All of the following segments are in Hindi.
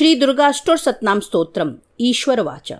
श्री दुर्गाष्टोर सतनाम स्तोत्रम, ईश्वर वाच।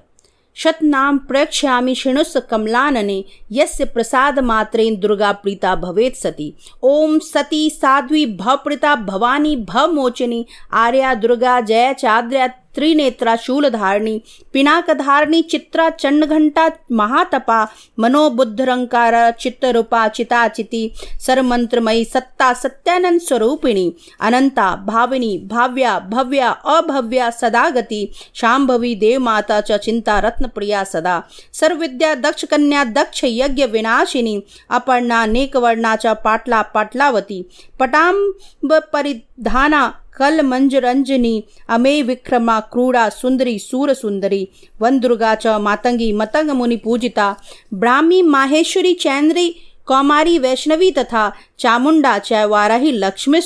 शतनाम प्रक्ष्यामि शिणुस कमलानने, यस्य प्रसाद मात्रेन दुर्गा प्रीता भवेत् सती। ओम सती साध्वी भवप्रीता भवानी भवमोचिनी, आर्या दुर्गा जय चाद्र्या त्रिनेत्रा शूलधारिणी पिनाकधारिणी, चित्रा चंडघंटा महातपा मनोबुद्धरंकार चित्तरूपा, चिताचिति सरमंत्रमयी सत्ता सत्यानंद स्वरूपिणी अनंता भाविनी, भाव्या, भव्या, अभव्या, सदागति शांभवी देवमाता च चिंता रत्नप्रिया सदा, सर्वविद्या दक्ष कन्या दक्ष यज्ञ विनाशिनी, अपर्णा, नेकवर्णा च पाटला, पाटलावती पटांब परिधाना कल मंजरंजनी, अमे विक्रमा क्रूड़ा सुंदरी सूर सुंदरी वन दुर्गा च, मातंगी, मतंग मुनि पूजिता, ब्राह्मी, माहेश्वरी चैन्द्री कौमारी, वैष्णवी तथा चामुंडा च, वाराही, लक्ष्मी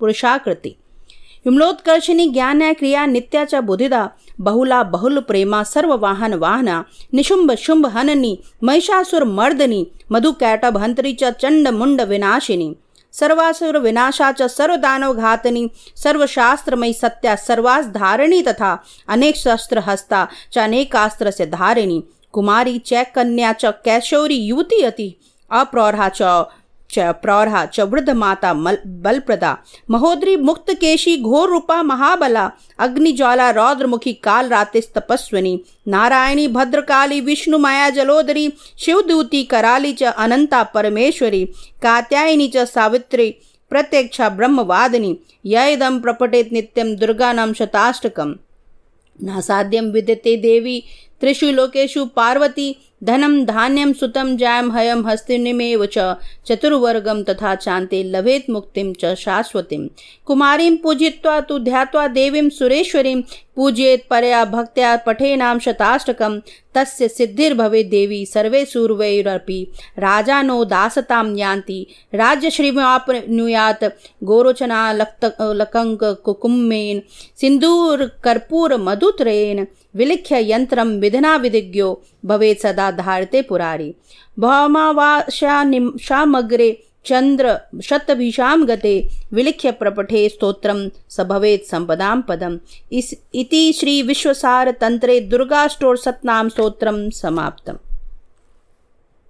पुरुषाकृति। विमलोत्कर्षिणी ज्ञान क्रिया, नित्या च, बुधिदा, बहुला, बहुल प्रेमा सर्व वाहन वाहना निशुंभ शुंभ हननी, महिषासुर मर्दनी मधु कैटभ हंतरी च चंड मुंड विनाशिनी। सर्वासुर विनाशाच सर्व दानव घातनी, सर्वशास्त्रमयी सत्या सर्वास धारिणी तथा अनेक शस्त्र हस्ता च अनेकास्त्र से धारिणी। कुमारी चैकन्या च कैशोरी युवती अति, अप्रौढ़ा च च वृद्ध माता बलप्रदा। महोदरी मुक्त केशी घोर रूपा महाबला। अग्निज्वाला रौद्रमुखी काल रातिस तपस्विनी नारायणी भद्रकाली विष्णु माया जलोदरी। शिवदूती कराली च अनंता परमेश्वरी। कात्यायनी च सावित्री। प्रत्यक्षा ब्रह्मवादिनी। यदम प्रपटेत नित्यम दुर्गानाम शताष्टकम। नासाध्यम विद्यते देवी। त्रिषु लोकेषु पार्वती धनम धान्यम सुतम जायम हयम हस्तिनिमेव च तथा चांते लभेत मुक्तिम च शाश्वतीम कुमारीं पूजित्वा तु ध्यात्वा देवीं सुरेश्वरीं, पूजयेत परया भक्त्या पठेनाम शताष्टकम तस्य देवी सर्वे सूर्वैरपि राजानो दासतां यान्ति राज्यश्रीमाप्नुयात् गोरोचना लक्त लकंक कुकुम्मेन मधुत्रेन विलिख्य यंत्रम विधिना विधिज्ञो भवेत् सदा धारते पुरारी। भौमावाशामग्रे चंद्र शतभिषां गते विलिख्य प्रपठे स्त्रोत्र स भवेत् संपदा पदम। इति श्री विश्वसार तंत्रे दुर्गाष्टोर सतनाम स्त्रोत्र समाप्तम।